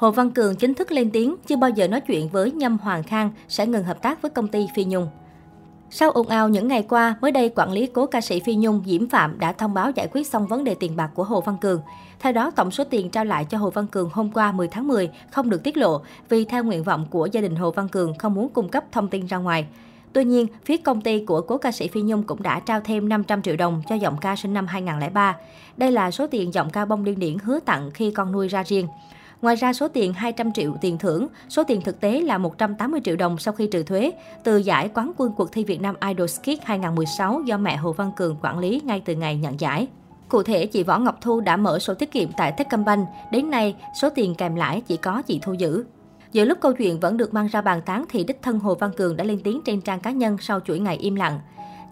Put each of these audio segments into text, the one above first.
Hồ Văn Cường chính thức lên tiếng chưa bao giờ nói chuyện với Nhâm Hoàng Khang sẽ ngừng hợp tác với công ty Phi Nhung. Sau ồn ào những ngày qua, mới đây quản lý cố ca sĩ Phi Nhung Diễm Phạm đã thông báo giải quyết xong vấn đề tiền bạc của Hồ Văn Cường. Theo đó, tổng số tiền trao lại cho Hồ Văn Cường hôm qua 10 tháng 10 không được tiết lộ vì theo nguyện vọng của gia đình Hồ Văn Cường không muốn cung cấp thông tin ra ngoài. Tuy nhiên, phía công ty của cố ca sĩ Phi Nhung cũng đã trao thêm 500 triệu đồng cho giọng ca sinh năm 2003. Đây là số tiền giọng ca bông điên điển hứa tặng khi con nuôi ra riêng. Ngoài ra, số tiền 200 triệu tiền thưởng, số tiền thực tế là 180 triệu đồng sau khi trừ thuế, từ giải quán quân cuộc thi Việt Nam Idol Kids 2016 do mẹ Hồ Văn Cường quản lý ngay từ ngày nhận giải. Cụ thể, chị Võ Ngọc Thu đã mở sổ tiết kiệm tại Techcombank. Đến nay, số tiền kèm lãi chỉ có chị Thu giữ. Giữa lúc câu chuyện vẫn được mang ra bàn tán thì đích thân Hồ Văn Cường đã lên tiếng trên trang cá nhân sau chuỗi ngày im lặng.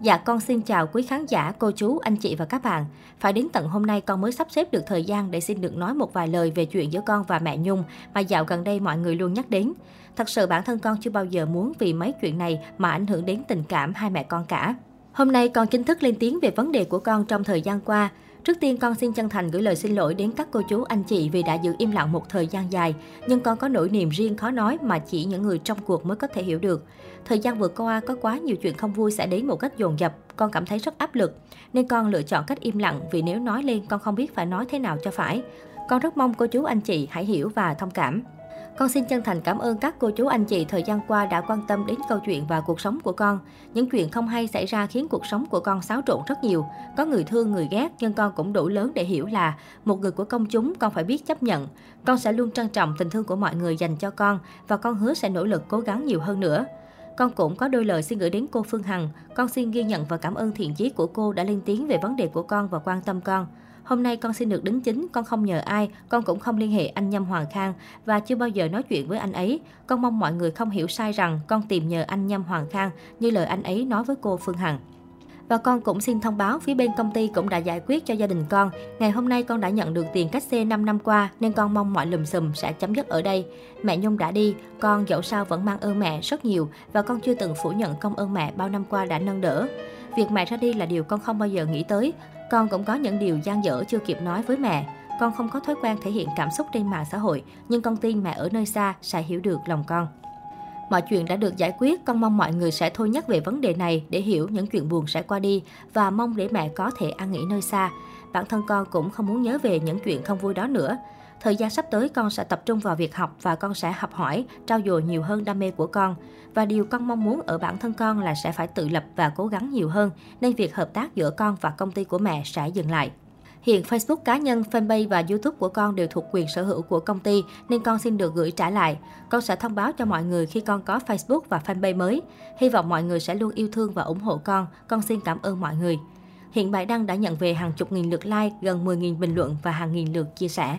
Dạ con xin chào quý khán giả, cô chú, anh chị và các bạn. Phải đến tận hôm nay con mới sắp xếp được thời gian để xin được nói một vài lời về chuyện giữa con và mẹ Nhung mà dạo gần đây mọi người luôn nhắc đến. Thật sự bản thân con chưa bao giờ muốn vì mấy chuyện này mà ảnh hưởng đến tình cảm hai mẹ con cả. Hôm nay con chính thức lên tiếng về vấn đề của con trong thời gian qua. Trước tiên con xin chân thành gửi lời xin lỗi đến các cô chú anh chị vì đã giữ im lặng một thời gian dài, nhưng con có nỗi niềm riêng khó nói mà chỉ những người trong cuộc mới có thể hiểu được. Thời gian vừa qua có quá nhiều chuyện không vui sẽ đến một cách dồn dập, con cảm thấy rất áp lực, nên con lựa chọn cách im lặng vì nếu nói lên con không biết phải nói thế nào cho phải. Con rất mong cô chú anh chị hãy hiểu và thông cảm. Con xin chân thành cảm ơn các cô chú anh chị thời gian qua đã quan tâm đến câu chuyện và cuộc sống của con. Những chuyện không hay xảy ra khiến cuộc sống của con xáo trộn rất nhiều. Có người thương, người ghét, nhưng con cũng đủ lớn để hiểu là một người của công chúng con phải biết chấp nhận. Con sẽ luôn trân trọng tình thương của mọi người dành cho con và con hứa sẽ nỗ lực cố gắng nhiều hơn nữa. Con cũng có đôi lời xin gửi đến cô Phương Hằng. Con xin ghi nhận và cảm ơn thiện chí của cô đã lên tiếng về vấn đề của con và quan tâm con. Hôm nay con xin được đính chính, con không nhờ ai, con cũng không liên hệ anh Nhâm Hoàng Khang và chưa bao giờ nói chuyện với anh ấy. Con mong mọi người không hiểu sai rằng con tìm nhờ anh Nhâm Hoàng Khang như lời anh ấy nói với cô Phương Hằng. Và con cũng xin thông báo phía bên công ty cũng đã giải quyết cho gia đình con. Ngày hôm nay con đã nhận được tiền cách xe 5 năm qua nên con mong mọi lùm xùm sẽ chấm dứt ở đây. Mẹ Nhung đã đi, con dẫu sao vẫn mang ơn mẹ rất nhiều và con chưa từng phủ nhận công ơn mẹ bao năm qua đã nâng đỡ. Việc mẹ ra đi là điều con không bao giờ nghĩ tới. Con cũng có những điều gian dở chưa kịp nói với mẹ. Con không có thói quen thể hiện cảm xúc trên mạng xã hội, nhưng con tin mẹ ở nơi xa sẽ hiểu được lòng con. Mọi chuyện đã được giải quyết, con mong mọi người sẽ thôi nhắc về vấn đề này để hiểu những chuyện buồn sẽ qua đi và mong để mẹ có thể an nghỉ nơi xa. Bản thân con cũng không muốn nhớ về những chuyện không vui đó nữa. Thời gian sắp tới con sẽ tập trung vào việc học và con sẽ học hỏi, trao dồi nhiều hơn đam mê của con. Và điều con mong muốn ở bản thân con là sẽ phải tự lập và cố gắng nhiều hơn, nên việc hợp tác giữa con và công ty của mẹ sẽ dừng lại. Hiện Facebook cá nhân, fanpage và YouTube của con đều thuộc quyền sở hữu của công ty nên con xin được gửi trả lại. Con sẽ thông báo cho mọi người khi con có Facebook và fanpage mới. Hy vọng mọi người sẽ luôn yêu thương và ủng hộ con. Con xin cảm ơn mọi người. Hiện bài đăng đã nhận về hàng chục nghìn lượt like, gần 10.000 bình luận và hàng nghìn lượt chia sẻ.